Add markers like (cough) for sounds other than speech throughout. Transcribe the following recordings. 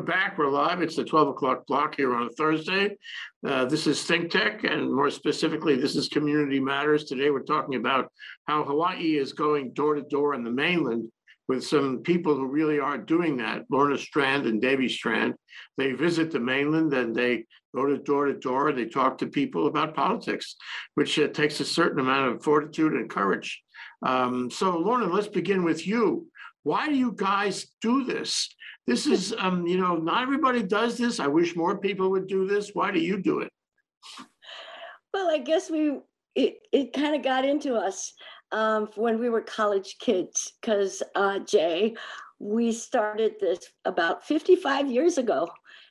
we're back. We're live. It's the 12 o'clock block here on a Thursday. Uh, this is Think Tech, and more specifically, this is Community Matters. Today, we're talking about how Hawaii is going door to door in the mainland with some people who really are doing that. Lorna Strand and Davy Strand. They visit the mainland and they go to door to door. They talk to people about politics, which uh, takes a certain amount of fortitude and courage. Um, so, Lorna, let's begin with you. Why do you guys do this? This is, um, you know, not everybody does this. I wish more people would do this. Why do you do it? Well, I guess we it, it kind of got into us um, when we were college kids because uh, Jay, we started this about 55 years ago,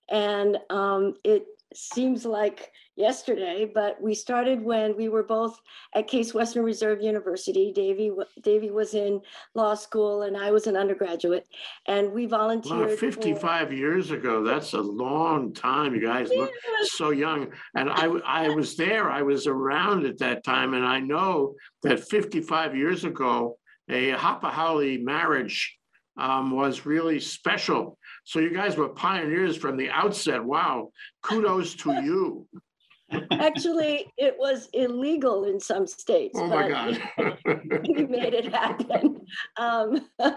and um, it seems like yesterday, but we started when we were both at Case Western Reserve University. Davy, Davy was in law school and I was an undergraduate, and we volunteered. Wow, 55 for, years ago. That's a long time. You guys look so young. And I, I was there, I was around at that time, and I know that 55 years ago, a Hapa marriage um, was really special. So you guys were pioneers from the outset. Wow, kudos to you. Actually, it was illegal in some states. Oh my God. (laughs) we made it happen. Um, (laughs)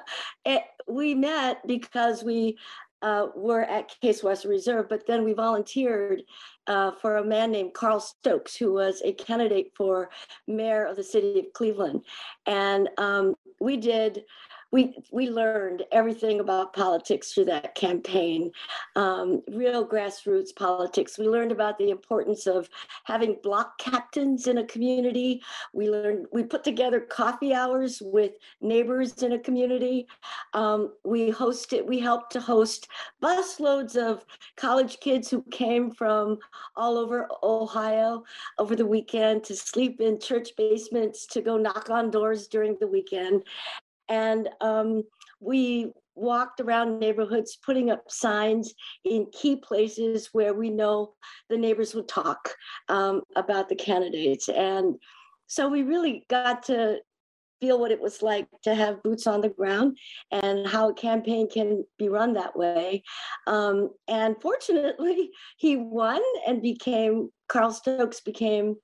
it, we met because we uh, were at Case West Reserve, but then we volunteered uh, for a man named Carl Stokes, who was a candidate for mayor of the city of Cleveland. And um, we did we we learned everything about politics through that campaign, um, real grassroots politics. We learned about the importance of having block captains in a community. We learned we put together coffee hours with neighbors in a community. Um, we hosted we helped to host busloads of college kids who came from all over Ohio over the weekend to sleep in church basements to go knock on doors during the weekend and um, we walked around neighborhoods putting up signs in key places where we know the neighbors would talk um, about the candidates. And so we really got to feel what it was like to have boots on the ground and how a campaign can be run that way. Um, and fortunately, he won and became, Carl Stokes became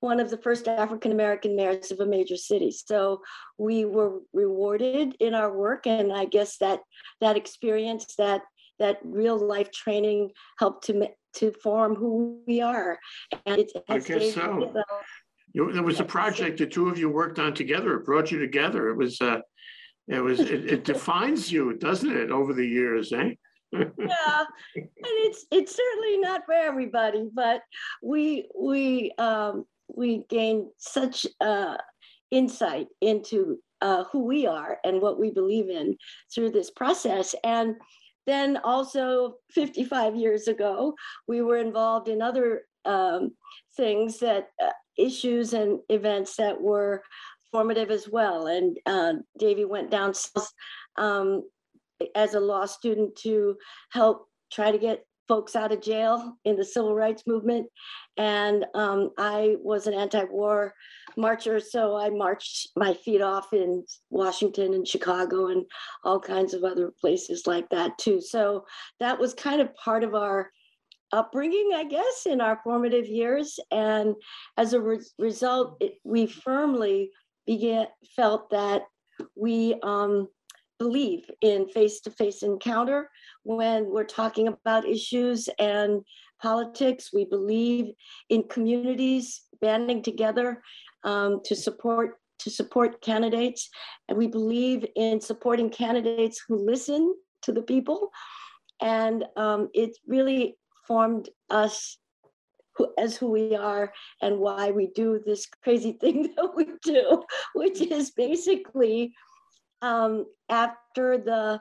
one of the first African American mayors of a major city. So we were rewarded in our work, and I guess that that experience, that that real life training, helped to to form who we are. And it I guess so. You, there was a project the two of you worked on together. It brought you together. It was. Uh, it was. It, it defines you, doesn't it, over the years, eh? (laughs) yeah and it's it's certainly not for everybody but we we um we gain such uh, insight into uh, who we are and what we believe in through this process. And then also 55 years ago, we were involved in other um, things that uh, issues and events that were formative as well. And uh, Davy went down south um, as a law student to help try to get folks out of jail in the civil rights movement. And um, I was an anti war marcher, so I marched my feet off in Washington and Chicago and all kinds of other places like that, too. So that was kind of part of our upbringing, I guess, in our formative years. And as a re- result, it, we firmly began, felt that we um, believe in face to face encounter when we're talking about issues and politics. We believe in communities banding together um, to support to support candidates, and we believe in supporting candidates who listen to the people. And um, it really formed us who, as who we are and why we do this crazy (laughs) thing that we do, which is basically um, after the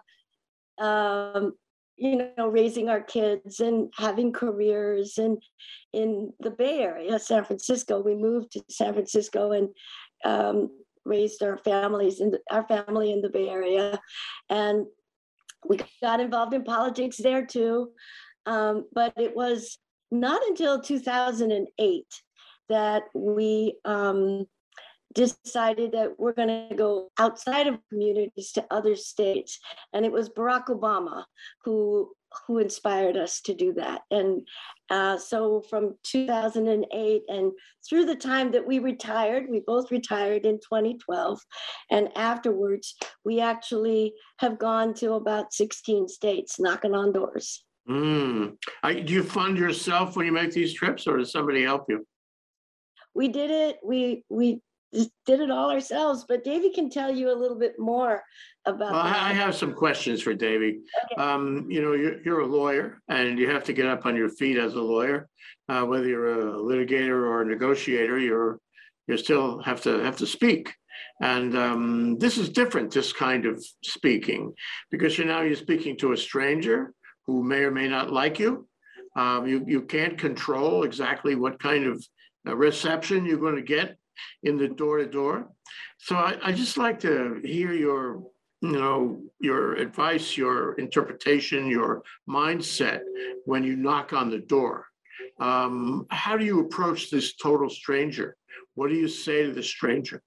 um, you know raising our kids and having careers and in the bay area san francisco we moved to san francisco and um, raised our families in our family in the bay area. And we got involved in politics there too. Um, but it was not until 2008 that we um, decided that we're going to go outside of communities to other states. And it was Barack Obama who who inspired us to do that. And uh, so from 2008 and through the time that we retired, we both retired in 2012. And afterwards, we actually have gone to about 16 states knocking on doors. Mm. I, do you fund yourself when you make these trips or does somebody help you? We did it. We we did it all ourselves. But Davy can tell you a little bit more about Well, I have some questions for Davy. Okay. Um, you know, you're, you're a lawyer and you have to get up on your feet as a lawyer. Uh, whether you're a litigator or a negotiator, you're, you still have to, have to speak. And, um, this is different, this kind of speaking, because you're now you're speaking to a stranger who may or may not like you. Um, you, you can't control exactly what kind of uh, reception you're going to get in the door to door. So I, I just like to hear your, you know, your advice, your interpretation, your mindset when you knock on the door. Um, how do you approach this total stranger? What do you say to the stranger?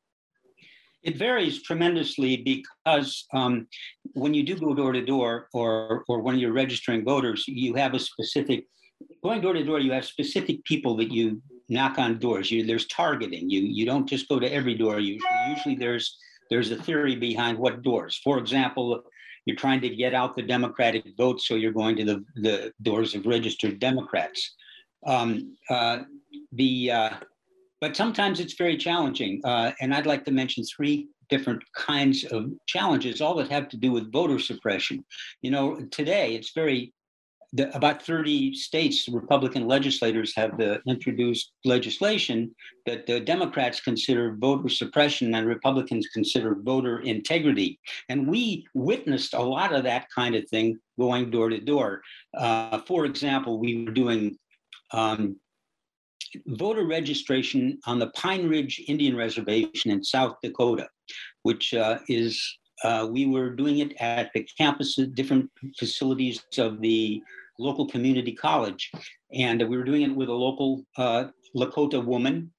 It varies tremendously because um, when you do go door to door or or when you're registering voters, you have a specific going door to door. You have specific people that you knock on doors. You, there's targeting. You you don't just go to every door. Usually, usually there's there's a theory behind what doors. For example, you're trying to get out the Democratic vote, so you're going to the the doors of registered Democrats. Um, uh, the uh, but sometimes it's very challenging. Uh, and I'd like to mention three different kinds of challenges, all that have to do with voter suppression. You know, today it's very, the, about 30 states, Republican legislators have uh, introduced legislation that the Democrats consider voter suppression and Republicans consider voter integrity. And we witnessed a lot of that kind of thing going door to door. Uh, for example, we were doing um, voter registration on the Pine Ridge Indian Reservation in South Dakota, which uh, is, uh, we were doing it at the campus, different facilities of the local community college. And we were doing it with a local uh, Lakota woman.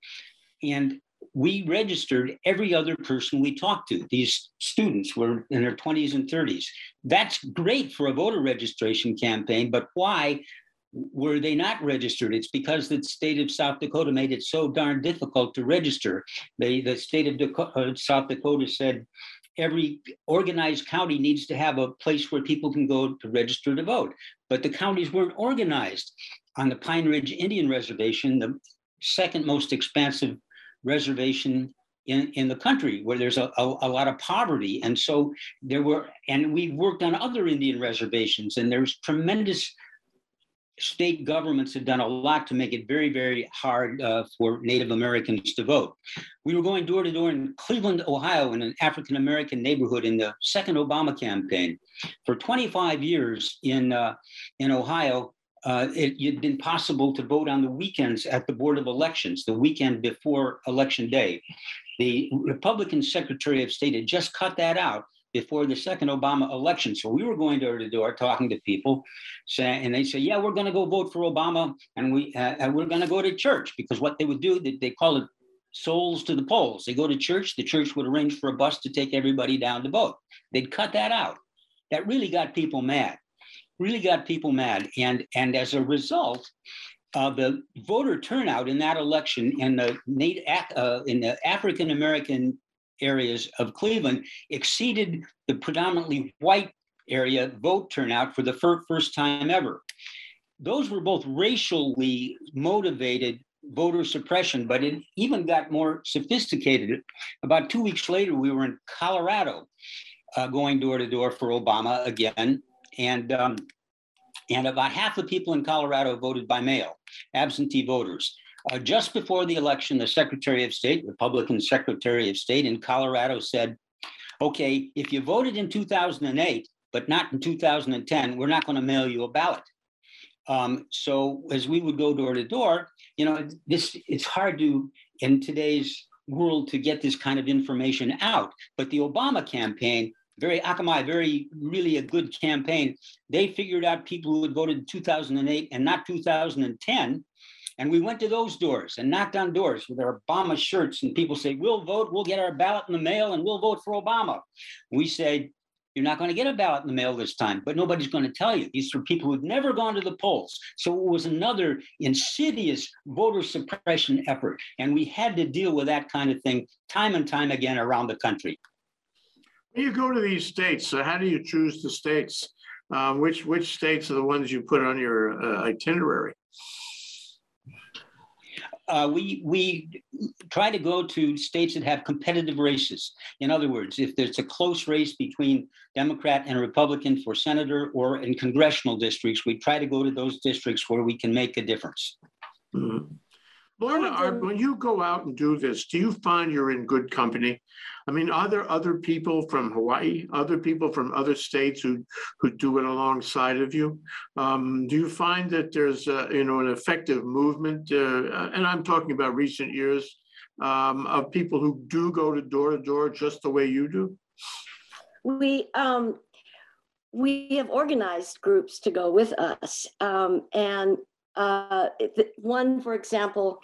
And we registered every other person we talked to. These students were in their 20s and 30s. That's great for a voter registration campaign, but why were they not registered? It's because the state of South Dakota made it so darn difficult to register. They, the state of uh, South Dakota said every organized county needs to have a place where people can go to register to vote. But the counties weren't organized. On the Pine Ridge Indian Reservation, the second most expansive reservation in, in the country where there's a, a, a, lot of poverty. And so there were, and we worked on other Indian reservations, and there's tremendous state governments have done a lot to make it very, very hard uh, for Native Americans to vote. We were going door to door in Cleveland, Ohio, in an African American neighborhood in the second Obama campaign. For 25 years in, uh, in Ohio, uh, it had been possible to vote on the weekends at the Board of Elections, the weekend before Election Day. The Republican Secretary of State had just cut that out before the second Obama election. So we were going door to door talking to people, saying, and they say, "Yeah, we're going to go vote for Obama, and we uh, and we're going to go to church because what they would do, they, they call it souls to the polls. They go to church. The church would arrange for a bus to take everybody down to vote. They'd cut that out. That really got people mad. Really got people mad, and and as a result. Uh, the voter turnout in that election in the, uh, in the African American areas of Cleveland exceeded the predominantly white area vote turnout for the fir- first time ever. Those were both racially motivated voter suppression, but it even got more sophisticated. About two weeks later, we were in Colorado uh, going door to door for Obama again. And um, and about half the people in Colorado voted by mail, absentee voters. Uh, just before the election, the Secretary of State, Republican Secretary of State in Colorado said, okay, if you voted in 2008, but not in 2010, we're not going to mail you a ballot. Um, so as we would go door to door, you know, this it's hard to in today's world to get this kind of information out. But the Obama campaign, very Akamai, very really a good campaign. They figured out people who had voted in 2008 and not 2010 and we went to those doors and knocked on doors with our Obama shirts, and people say, We'll vote, we'll get our ballot in the mail, and we'll vote for Obama. We said, you're not going to get a ballot in the mail this time, but nobody's going to tell you. These are people who've never gone to the polls. So it was another insidious voter suppression effort. And we had to deal with that kind of thing time and time again around the country. When you go to these states, so how do you choose the states? Uh, which which states are the ones you put on your uh, itinerary? Uh, we we try to go to states that have competitive races. In other words, if there's a close race between Democrat and Republican for senator or in congressional districts, we try to go to those districts where we can make a difference. Mm-hmm. Lorna, are, when you go out and do this, do you find you're in good company? I mean, are there other people from Hawaii, other people from other states who who do it alongside of you? Um, do you find that there's a, you know an effective movement? Uh, and I'm talking about recent years um, of people who do go to door to door just the way you do. We um, we have organized groups to go with us, um, and uh, one, for example,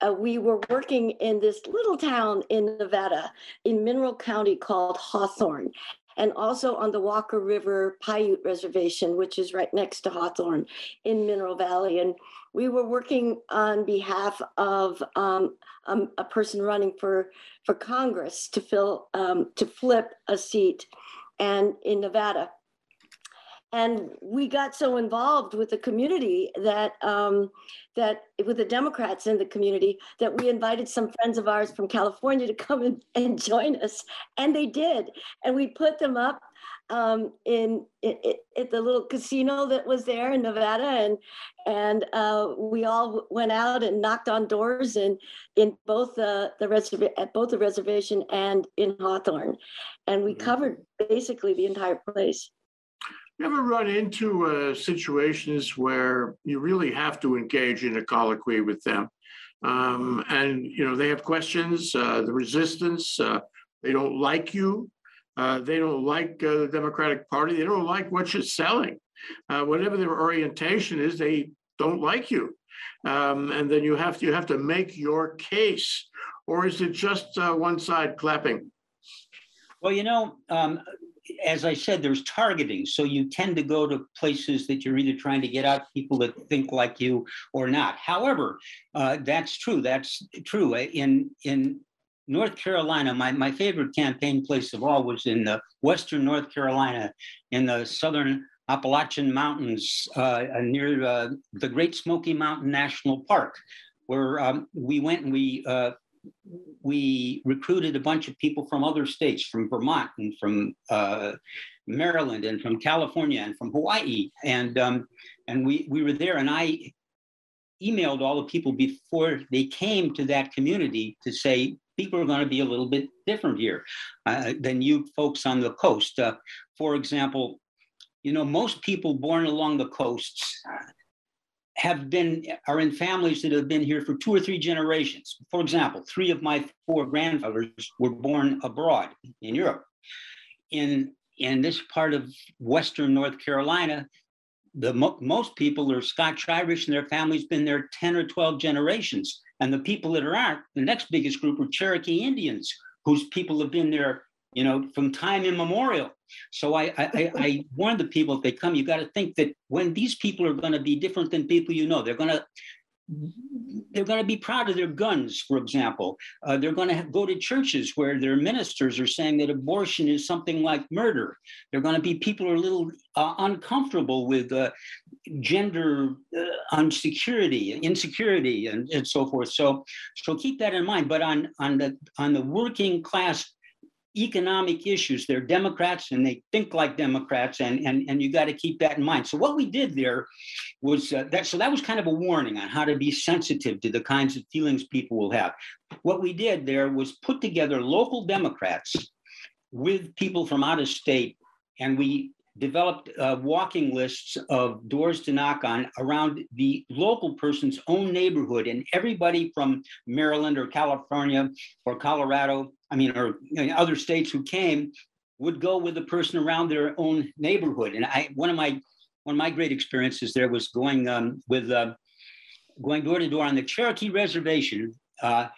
uh, we were working in this little town in Nevada, in Mineral County called Hawthorne, and also on the Walker River Paiute Reservation, which is right next to Hawthorne in Mineral Valley. And we were working on behalf of um, um, a person running for, for Congress to fill, um, to flip a seat and in Nevada and we got so involved with the community that um, that with the Democrats in the community that we invited some friends of ours from California to come and, and join us, and they did, and we put them up um, in, at the little casino that was there in Nevada, and and uh, we all went out and knocked on doors and in both the the reserva- at both the reservation and in Hawthorne, and we mm-hmm. covered basically the entire place. You ever run into uh, situations where you really have to engage in a colloquy with them? Um, and, you know, they have questions, uh, the resistance, uh, they don't like you. Uh, they don't like uh, the Democratic Party. They don't like what you're selling. Uh, whatever their orientation is, they don't like you. Um, and then you have to, you have to make your case. Or is it just one side clapping? Well, you know, um, as I said, there's targeting. So you tend to go to places that you're either trying to get out people that think like you or not. However, uh, that's true. That's true. In in North Carolina, my, my favorite campaign place of all was in the Western North Carolina, in the southern Appalachian Mountains uh, near uh, the Great Smoky Mountain National Park, where um, we went and we uh, we recruited a bunch of people from other states, from Vermont and from uh, Maryland and from California and from Hawaii, and um, and we we were there, and I emailed all the people before they came to that community to say people are going to be a little bit different here uh, than you folks on the coast. Uh, for example, you know most people born along the coasts have been are in families that have been here for two or three generations. For example, three of my four grandfathers were born abroad in Europe. In in this part of Western North Carolina, the mo- most people are Scotch Irish, and their families been there ten or twelve generations. And the people that aren't, the next biggest group are Cherokee Indians, whose people have been there, you know, from time immemorial. So I, I, I (laughs) warn the people if they come, you got to think that when these people are going to be different than people you know, they're going to they're going to be proud of their guns, for example. Uh, they're going to go to churches where their ministers are saying that abortion is something like murder. They're going to be people who are a little uh, uncomfortable with uh, gender uh, insecurity, insecurity, and, and so forth. So, so keep that in mind. But on on the on the working class economic issues. They're Democrats and they think like Democrats, and and and you got to keep that in mind. So what we did there was uh, that. So that was kind of a warning on how to be sensitive to the kinds of feelings people will have. What we did there was put together local Democrats with people from out of state, and we developed uh, walking lists of doors to knock on around the local person's own neighborhood and everybody from maryland or california or colorado I mean, or you know, other states who came would go with the person around their own neighborhood. And I, one of my, one of my great experiences there was going um, with, uh, going door to door on the Cherokee Reservation uh,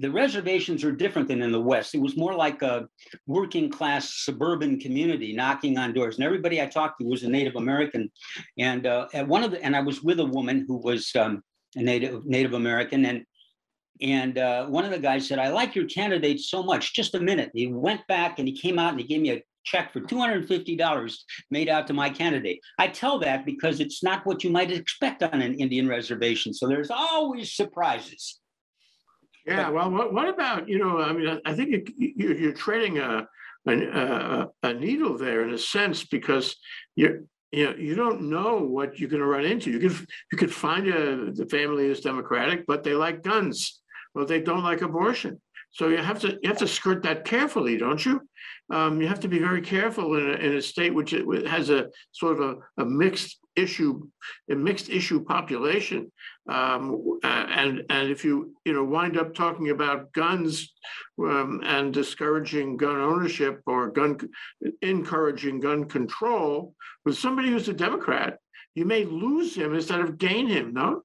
the reservations are different than in the West. It was more like a working class suburban community knocking on doors. And everybody I talked to was a Native American. And uh, at one of the, and I was with a woman who was um, a Native Native American. And and uh, one of the guys said, I like your candidate so much. Just a minute. He went back and he came out and he gave me a check for $250 made out to my candidate. I tell that because it's not what you might expect on an Indian reservation. So there's always surprises. Yeah, well, what, what about, you know, I mean, I- think you- you, you're trading a, a, a needle there in a sense because you're, you know, you don't know what you're gonna run into. You could, you could find a, the family is Democratic, but they like guns. Well, they don't like abortion. So you have to, you have to skirt that carefully, don't you? Um, you have to be very careful in a, in a state which it has a sort of a, a mixed issue, a mixed issue population. Um, and, and if you, you know, wind up talking about guns um, and discouraging gun ownership or gun, encouraging gun control with somebody who's a Democrat, you may lose him instead of gain him, no?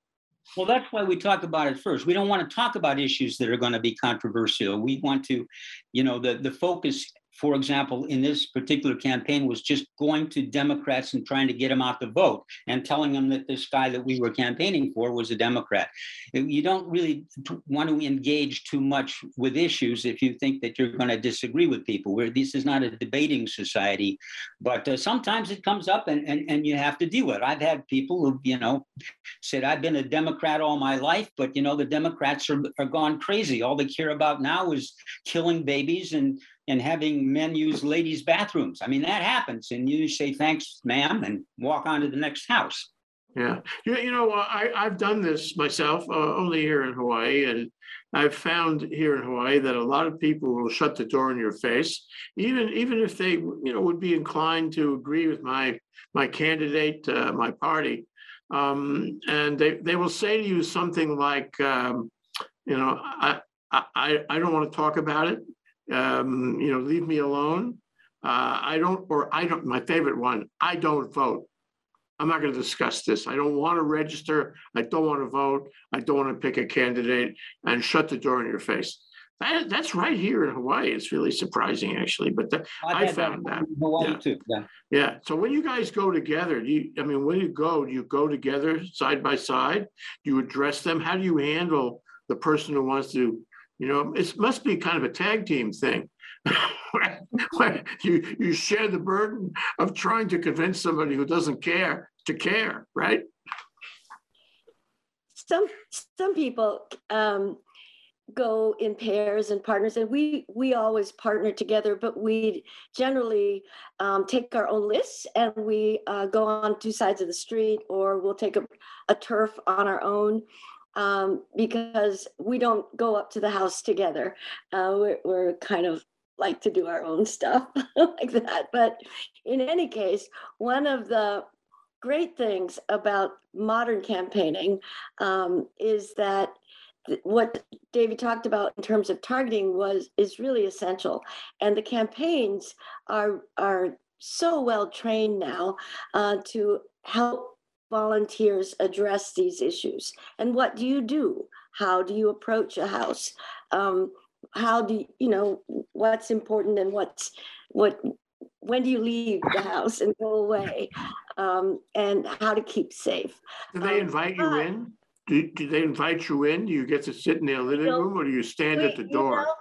Well, that's why we talk about it first. We don't want to talk about issues that are going to be controversial. We want to, you know, the, the focus, for example, in this particular campaign was just going to Democrats and trying to get them out to vote and telling them that this guy that we were campaigning for was a Democrat. You don't really want to engage too much with issues if you think that you're going to disagree with people. Where this is not a debating society, but uh, sometimes it comes up and, and, and you have to deal with it. I've had people who, you know, said, I've been a Democrat all my life, but you know, the Democrats are, are gone crazy. All they care about now is killing babies and, and having men use ladies' bathrooms. I mean, that happens. And you say, thanks, ma'am, and walk on to the next house. Yeah, you, you know, I, I've done this myself, uh, only here in Hawaii, and I've found here in Hawaii that a lot of people will shut the door in your face, even, even if they, you know, would be inclined to agree with my, my candidate, uh, my party. Um, and they, they will say to you something like, um, you know, I, I- I don't want to talk about it. Um, you know, leave me alone. Uh, I don't, or I don't, my favorite one, I don't vote. I'm not going to discuss this. I don't want to register. I don't want to vote. I don't want to pick a candidate and shut the door in your face. That, that's right here in Hawaii. It's really surprising, actually. But the, I've I found that, Hawaii yeah. too. Yeah. yeah. So when you guys go together, do you, I mean, when you go, do you go together side by side? Do you address them? How do you handle the person who wants to, you know, it must be kind of a tag team thing. (laughs) where- you, you share the burden of trying to convince somebody who doesn't care to care, right? some some people um, go in pairs and partners and we we always partner together but we generally um, take our own lists and we uh, go on two sides of the street or we'll take a, a turf on our own um, because we don't go up to the house together. Uh, we're, we're kind of like to do our own stuff (laughs) like that. But in any case one of the great things about modern campaigning um, is that what David talked about in terms of targeting was is really essential, and the campaigns are are so well trained now uh, to help volunteers address these issues. And what do you do? How do you approach a house? Um, how do you, you know what's important and what's what? When do you leave the house and go away? Um, and how to keep safe. Do they Um, invite you in? Do, do they invite you in? Do you get to sit in their living know, room or do you stand at the you door? know,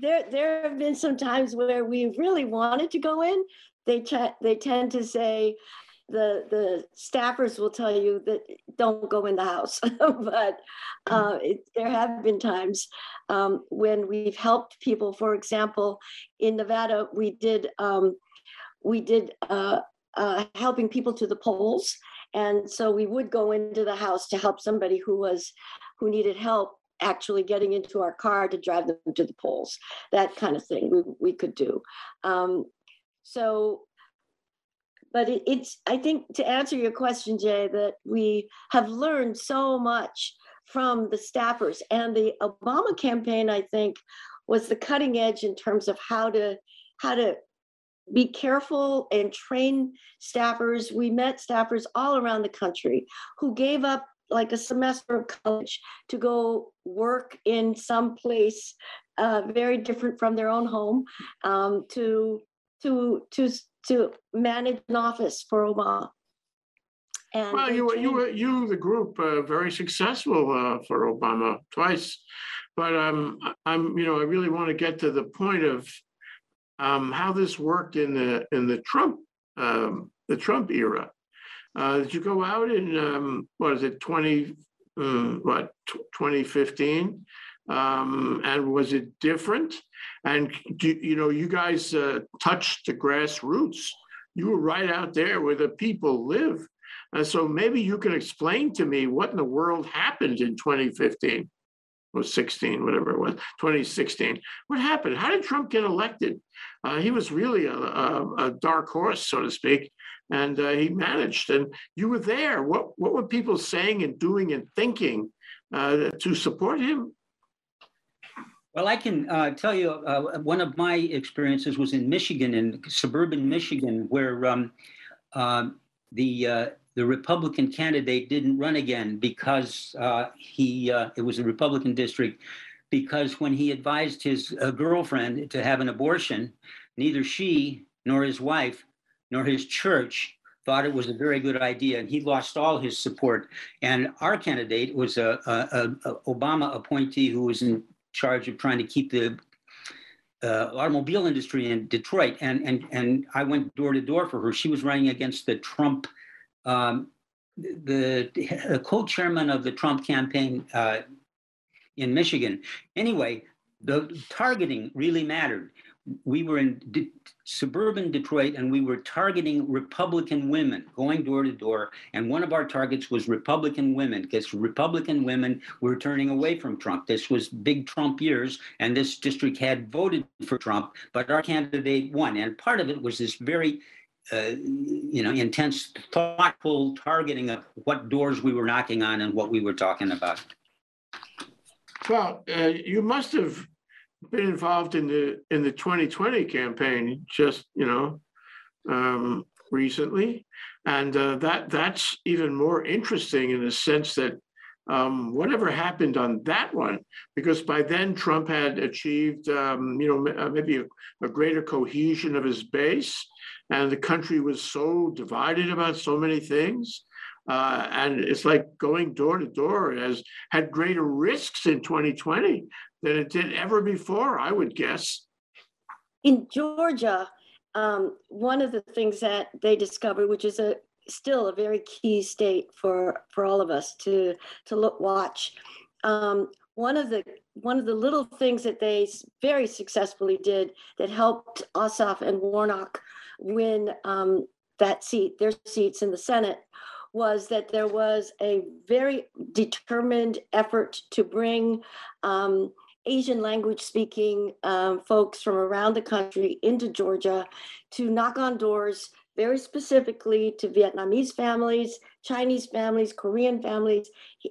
There, there have been some times where we really wanted to go in. They te- they tend to say, the, the staffers will tell you that don't go in the house. (laughs) But uh, it, there have been times um, when we've helped people. For example, in Nevada, we did, um, we did uh, uh, helping people to the polls. And so we would go into the house to help somebody who was, who needed help actually getting into our car to drive them to the polls, that kind of thing we, we could do. Um, so, but it, it's, I think to answer your question, Jay, that we have learned so much from the staffers and the Obama campaign, I think, was the cutting edge in terms of how to, how to be careful and train staffers. We met staffers all around the country who gave up like a semester of college to go work in some place uh, very different from their own home um, to to to to manage an office for Obama. And Well, you were, you were, you, the group, uh, very successful, uh, for Obama twice. But, um, I'm, you know, I really want to get to the point of, um, how this worked in the, in the Trump, um, the Trump era. Uh, did you go out in, um, what is it, twenty, um, what, twenty fifteen? Um, and was it different? And do, you know, you guys, uh, touched the grassroots. You were right out there where the people live. And so maybe you can explain to me what in the world happened in 2015 or 16, whatever it was, 2016. What happened? How did Trump get elected? Uh, he was really a, a, a dark horse, so to speak, and uh, he managed. And you were there. What what were people saying and doing and thinking uh, to support him? Well, I can uh, tell you uh, one of my experiences was in Michigan, in suburban Michigan, where um, um the uh, the Republican candidate didn't run again because uh, he uh, it was a Republican district because when he advised his uh, girlfriend to have an abortion, neither she nor his wife nor his church thought it was a very good idea, and he lost all his support. And our candidate was a, a, a Obama appointee who was in charge of trying to keep the uh, automobile industry in Detroit, and and and I went door to door for her. She was running against the Trump, um, the, the co-chairman of the Trump campaign uh, in Michigan. Anyway, the targeting really mattered. We were in de- suburban Detroit, and we were targeting Republican women, going door to door. And one of our targets was Republican women, because Republican women were turning away from Trump. This was big Trump years, and this district had voted for Trump, but our candidate won. And part of it was this very uh, you know, intense, thoughtful targeting of what doors we were knocking on and what we were talking about. Well, uh, you must have been involved in the in the 2020 campaign just you know um, recently, and uh, that that's even more interesting in the sense that um, whatever happened on that one, because by then Trump had achieved um, you know uh, maybe a, a greater cohesion of his base, and the country was so divided about so many things. Uh, and it's like going door to door has had greater risks in 2020 than it did ever before, I would guess. in Georgia, um, one of the things that they discovered, which is a still a very key state for for all of us to to look watch. Um, one of the one of the little things that they very successfully did that helped Ossoff and Warnock win um, that seat, their seats in the Senate, was that there was a very determined effort to bring um, Asian language speaking um, folks from around the country into Georgia to knock on doors very specifically to Vietnamese families, Chinese families, Korean families,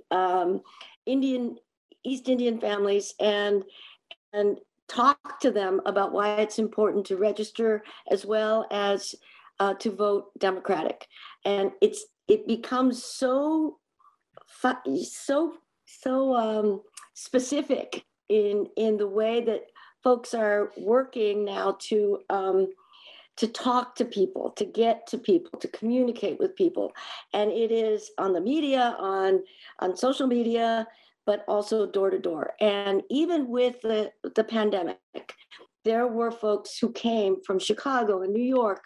um, Indian, East Indian families, and and talk to them about why it's important to register as well as uh, to vote Democratic. And it's it becomes so so so um, specific in in the way that folks are working now to um, to talk to people, to get to people, to communicate with people, and it is on the media, on on social media, but also door to door. And even with the the pandemic, there were folks who came from Chicago and New York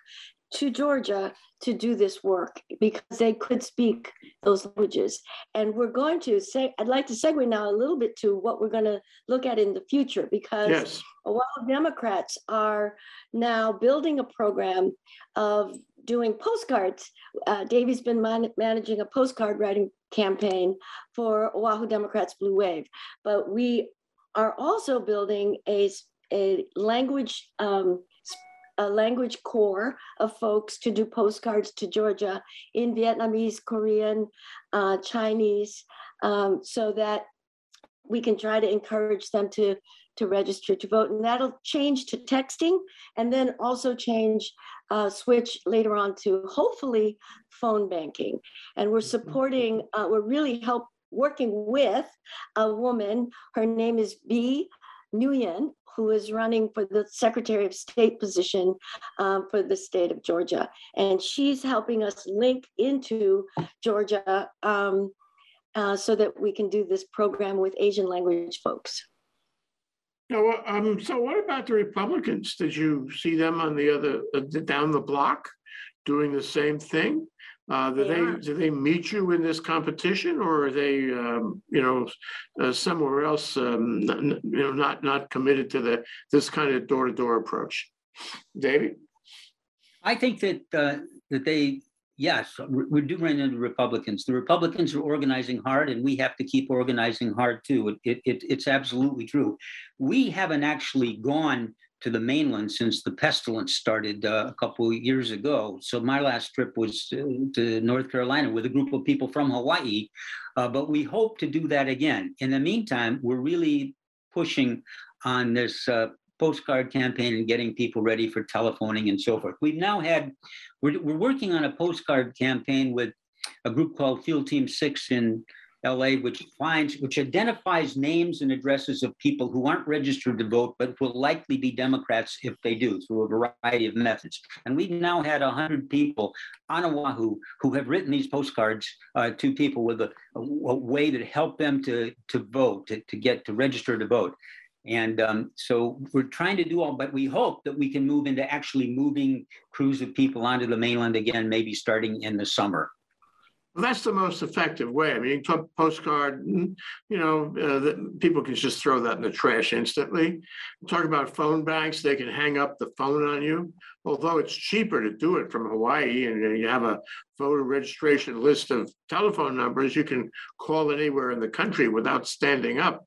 to Georgia to do this work because they could speak those languages. And we're going to say, I'd like to segue now a little bit to what we're going to look at in the future because Yes, while Democrats are now building a program of doing postcards, uh, Davey's been man- managing a postcard writing campaign for Oahu Democrats Blue Wave. But we are also building a a language um, a language corps of folks to do postcards to Georgia in Vietnamese, Korean, uh, Chinese, um, so that we can try to encourage them to to register to vote, and that'll change to texting, and then also change, uh, switch later on to hopefully phone banking. And we're supporting, uh, we're really help working with a woman. Her name is Bee. Nguyen, who is running for the Secretary of State position um, for the state of Georgia. And she's helping us link into Georgia um, uh, so that we can do this program with Asian language folks. Um, so what about the Republicans? Did you see them on the other, uh, down the block doing the same thing? Uh, do They they, are. do they meet you in this competition or are they, um, you know, uh, somewhere else, um, n- n- you know, not, not committed to the, this kind of door-to-door approach? David? I think that, uh, that they, yes, we we do run into Republicans. The Republicans are organizing hard and we have to keep organizing hard too. It, it, it's absolutely true. We haven't actually gone to the mainland since the pestilence started uh, a couple years ago. So my last trip was to, to North Carolina with a group of people from Hawaii. Uh, but we hope to do that again. In the meantime, we're really pushing on this uh, postcard campaign and getting people ready for telephoning and so forth. We've now had, we're, we're working on a postcard campaign with a group called Field Team Six in LA, which finds, which identifies names and addresses of people who aren't registered to vote, but will likely be Democrats if they do through a variety of methods. And we've now had 100 people on Oahu who have written these postcards uh, to people with a, a, a way to help them to, to vote, to, to get to register to vote. And um, so we're trying to do all, but we hope that we can move into actually moving crews of people onto the mainland again, maybe starting in the summer. That's the most effective way. I mean, postcard, mm, you know, uh, that people can just throw that in the trash instantly. Talk about phone banks, they can hang up the phone on you. Although it's cheaper to do it from Hawaii and uh, you have a voter registration list of telephone numbers, you can call anywhere in the country without standing up.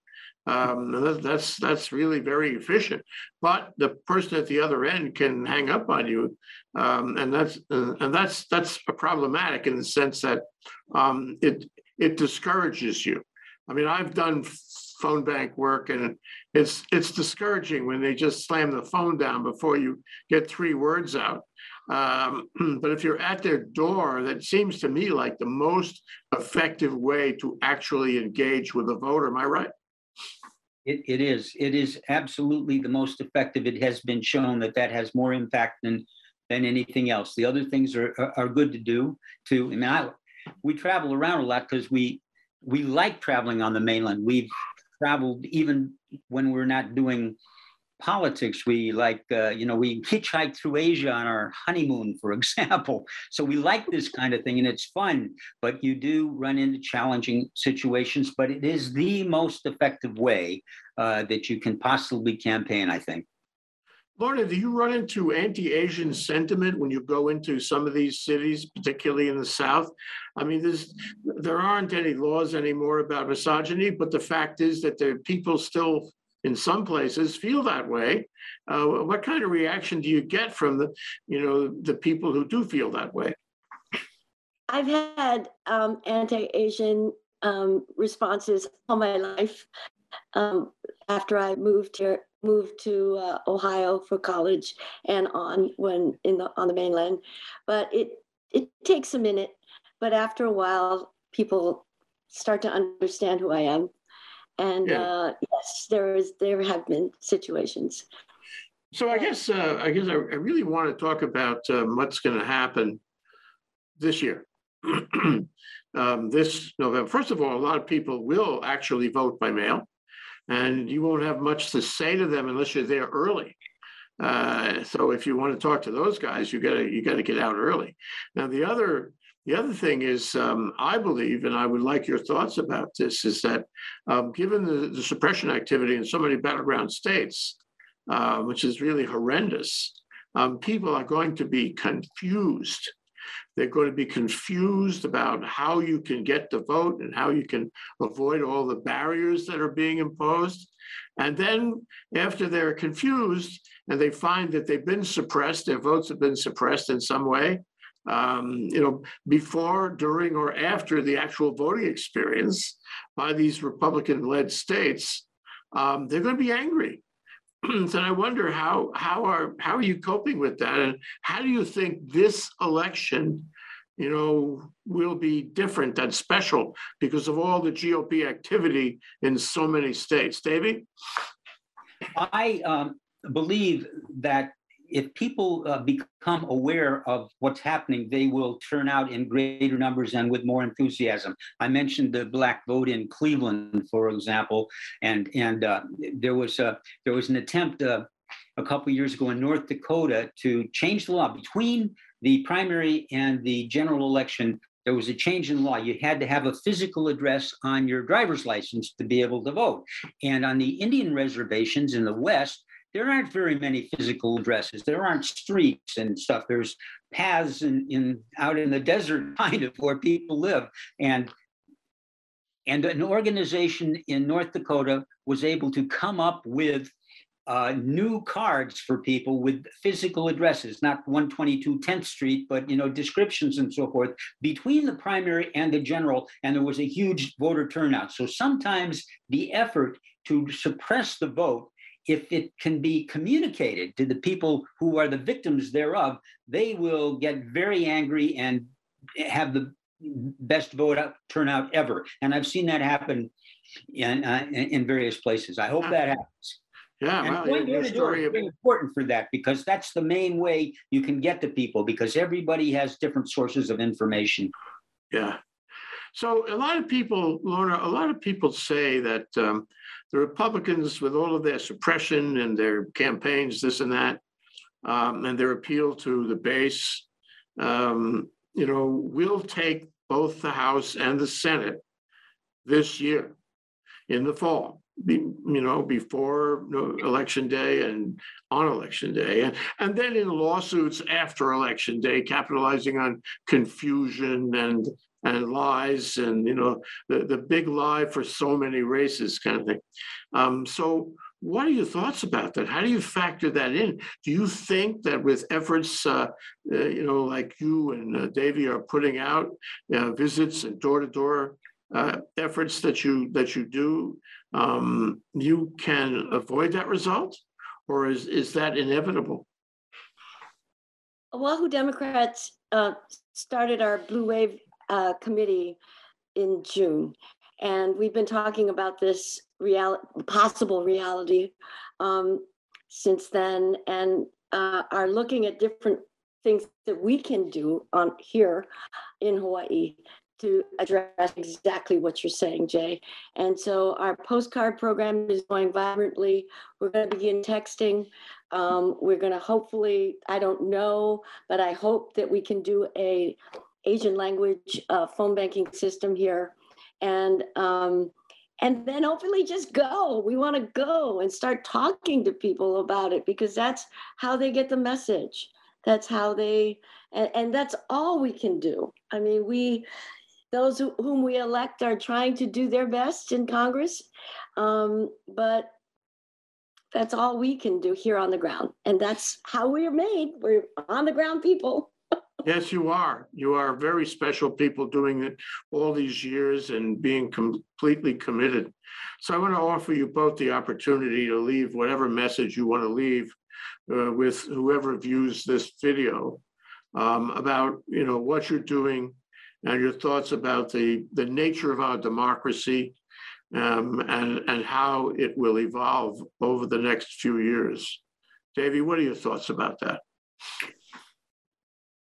Um, that- that's, that's really very efficient. But the person at the other end can hang up on you. Um, and that's, uh, and that's, that's problematic in the sense that um, it, it discourages you. I mean, I've done phone bank work and it's, it's discouraging when they just slam the phone down before you get three words out. Um, (clears throat) but if you're at their door, that seems to me like the most effective way to actually engage with a voter. Am I right? It, it is. It is absolutely the most effective. It has been shown that that has more impact than than anything else. The other things are are, good to do too. Mean, I, we travel around a lot because we we like traveling on the mainland. We've traveled even when we're not doing politics. We like, uh, you know, we hitchhike through Asia on our honeymoon, for (laughs) example. So we like this kind of thing and it's fun, but you do run into challenging situations. But it is the most effective way uh, that you can possibly campaign, I think. Lorna, do you run into anti-Asian sentiment when you go into some of these cities, particularly in the South? I mean, there's, there aren't any laws anymore about misogyny, but the fact is that there people still, in some places, feel that way. Uh, what kind of reaction do you get from the, you know, the people who do feel that way? I've had um, anti-Asian um, responses all my life. Um, after I moved here, moved to uh, Ohio for college and on when in the on the mainland, but it it takes a minute. But after a while, people start to understand who I am, and Yeah. uh, yes, there is there have been situations. So I guess, uh, I guess I, I really want to talk about um, what's going to happen this year. (clears throat) um, this November. First of all, a lot of people will actually vote by mail, and you won't have much to say to them unless you're there early. Uh, so if you want to talk to those guys, you gotta you gotta get out early. Now the other the other thing is, um, I believe, and I would like your thoughts about this, is that um, given the, the suppression activity in so many battleground states, uh, which is really horrendous, um, people are going to be confused. They're going to be confused about how you can get the vote and how you can avoid all the barriers that are being imposed. And then after they're confused and they find that they've been suppressed, their votes have been suppressed in some way, um, you know, before, during, or after the actual voting experience by these Republican-led states, um, they're going to be angry. (clears throat) and I wonder how how are how are you coping with that, and how do you think this election, you know, will be different and special because of all the GOP activity in so many states? Davey, I um, believe that if people uh, become aware of what's happening, they will turn out in greater numbers and with more enthusiasm. I mentioned the black vote in Cleveland, for example, and and uh, there was a there was an attempt uh, a couple years ago in North Dakota to change the law between the primary and the general election. There was a change in the law. You had to have a physical address on your driver's license to be able to vote. And on the Indian reservations in the West, there aren't very many physical addresses. There aren't streets and stuff. There's paths in, in out in the desert (laughs) kind of where people live. And and an organization in North Dakota was able to come up with uh, new cards for people with physical addresses, not 122 10th Street, but you know descriptions and so forth between the primary and the general, and there was a huge voter turnout. So sometimes the effort to suppress the vote if it can be communicated to the people who are the victims thereof, they will get very angry and have the best vote out, turnout ever. And I've seen that happen in uh, in various places. I hope that happens. Yeah, and well, going your, door your to door story. is very important for that because that's the main way you can get to people because everybody has different sources of information. Yeah. So a lot of people, Lorna, a lot of people say that um, the Republicans, with all of their suppression and their campaigns, this and that, um, and their appeal to the base, um, you know, will take both the House and the Senate this year in the fall. Be, you know, before election day and on election day, and, and then in lawsuits after election day, capitalizing on confusion and and lies and you know the, the big lie for so many races kind of thing. Um, so what are your thoughts about that? How do you factor that in? Do you think that with efforts uh, uh, you know like you and uh, are putting out uh, visits and door-to-door uh, efforts that you that you do um, you can avoid that result? Or is is that inevitable? Oahu Democrats uh, started our Blue Wave uh, committee in June, and we've been talking about this possible reality um, since then, and uh, are looking at different things that we can do on here in Hawaii to address exactly what you're saying, Jay. And so our postcard program is going vibrantly. We're going to begin texting. Um, we're going to hopefully, I don't know, but I hope that we can do a Asian language uh, phone banking system here, and um, and then hopefully just go. We want to go and start talking to people about it because that's how they get the message. That's how they, and, and that's all we can do. I mean, we, those who, whom we elect are trying to do their best in Congress, um, but that's all we can do here on the ground. And that's how we're made. We're on the ground people. Yes, you are. You are very special people doing it all these years and being completely committed. So I want to offer you both the opportunity to leave whatever message you want to leave uh, with whoever views this video um, about you know what you're doing and your thoughts about the the nature of our democracy um, and and how it will evolve over the next few years. Davey, what are your thoughts about that?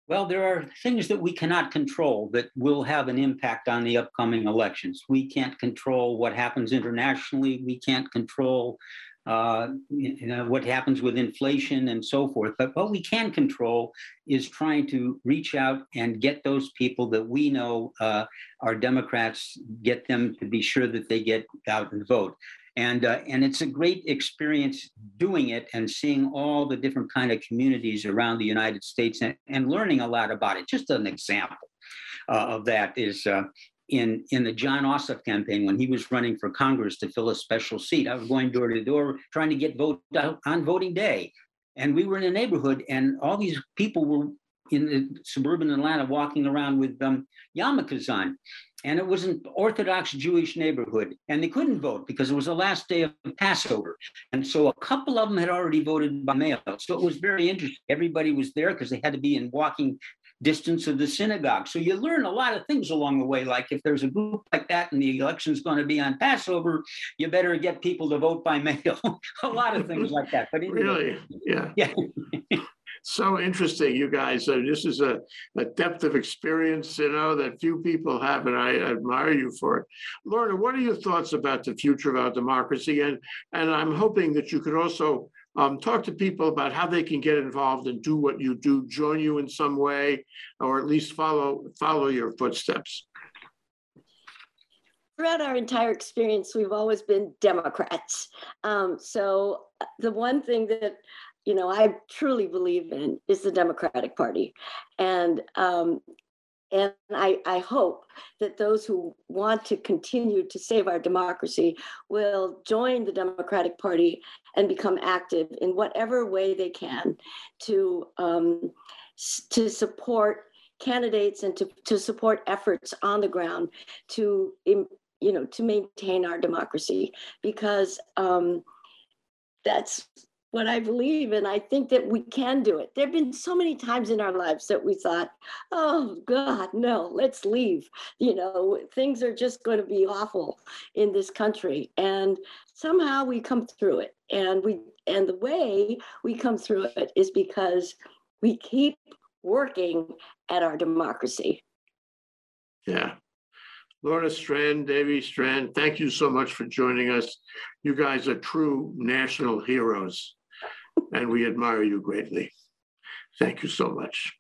Well, there are things that we cannot control that will have an impact on the upcoming elections. We can't control what happens internationally. We can't control uh, you know, what happens with inflation and so forth. But what we can control is trying to reach out and get those people that we know uh, are Democrats, get them to be sure that they get out and vote and uh, and it's a great experience doing it and seeing all the different kind of communities around the United States and, and learning a lot about it. Just an example uh, of that is. Uh, in, in the Jon Ossoff campaign, when he was running for Congress to fill a special seat, I was going door to door trying to get vote on voting day. And we were in a neighborhood, and all these people were in the suburban Atlanta walking around with um, yarmulkes on. And it was an Orthodox Jewish neighborhood, and they couldn't vote because it was the last day of Passover. And so a couple of them had already voted by mail. So it was very interesting. Everybody was there because they had to be in walking distance of the synagogue. So you learn a lot of things along the way. Like if there's a group like that and the election's going to be on Passover, you better get people to vote by mail. (laughs) a lot of things like that. But anyway, Really? Yeah. (laughs) Yeah. So interesting, you guys. Uh, This is a, a depth of experience, you know, that few people have, and I admire you for it. Lorna, what are your thoughts about the future of our democracy? And, and I'm hoping that you could also um, talk to people about how they can get involved and do what you do, join you in some way, or at least follow, follow your footsteps. throughout our entire experience, we've always been Democrats. Um, so uh, the one thing that you know I truly believe in is the Democratic Party, and um, and I, I hope that those who want to continue to save our democracy will join the Democratic Party and become active in whatever way they can to um, to support candidates and to, to support efforts on the ground to you know to maintain our democracy. Because um, that's what I believe and I think that we can do it. There have been so many times in our lives that we thought, oh God, no, let's leave. You know, things are just going to be awful in this country. And somehow we come through it. And we and the way we come through it is because we keep working at our democracy. Yeah. Lorna Strand, Davy Strand, thank you so much for joining us. You guys are true national heroes, and we admire you greatly. Thank you so much.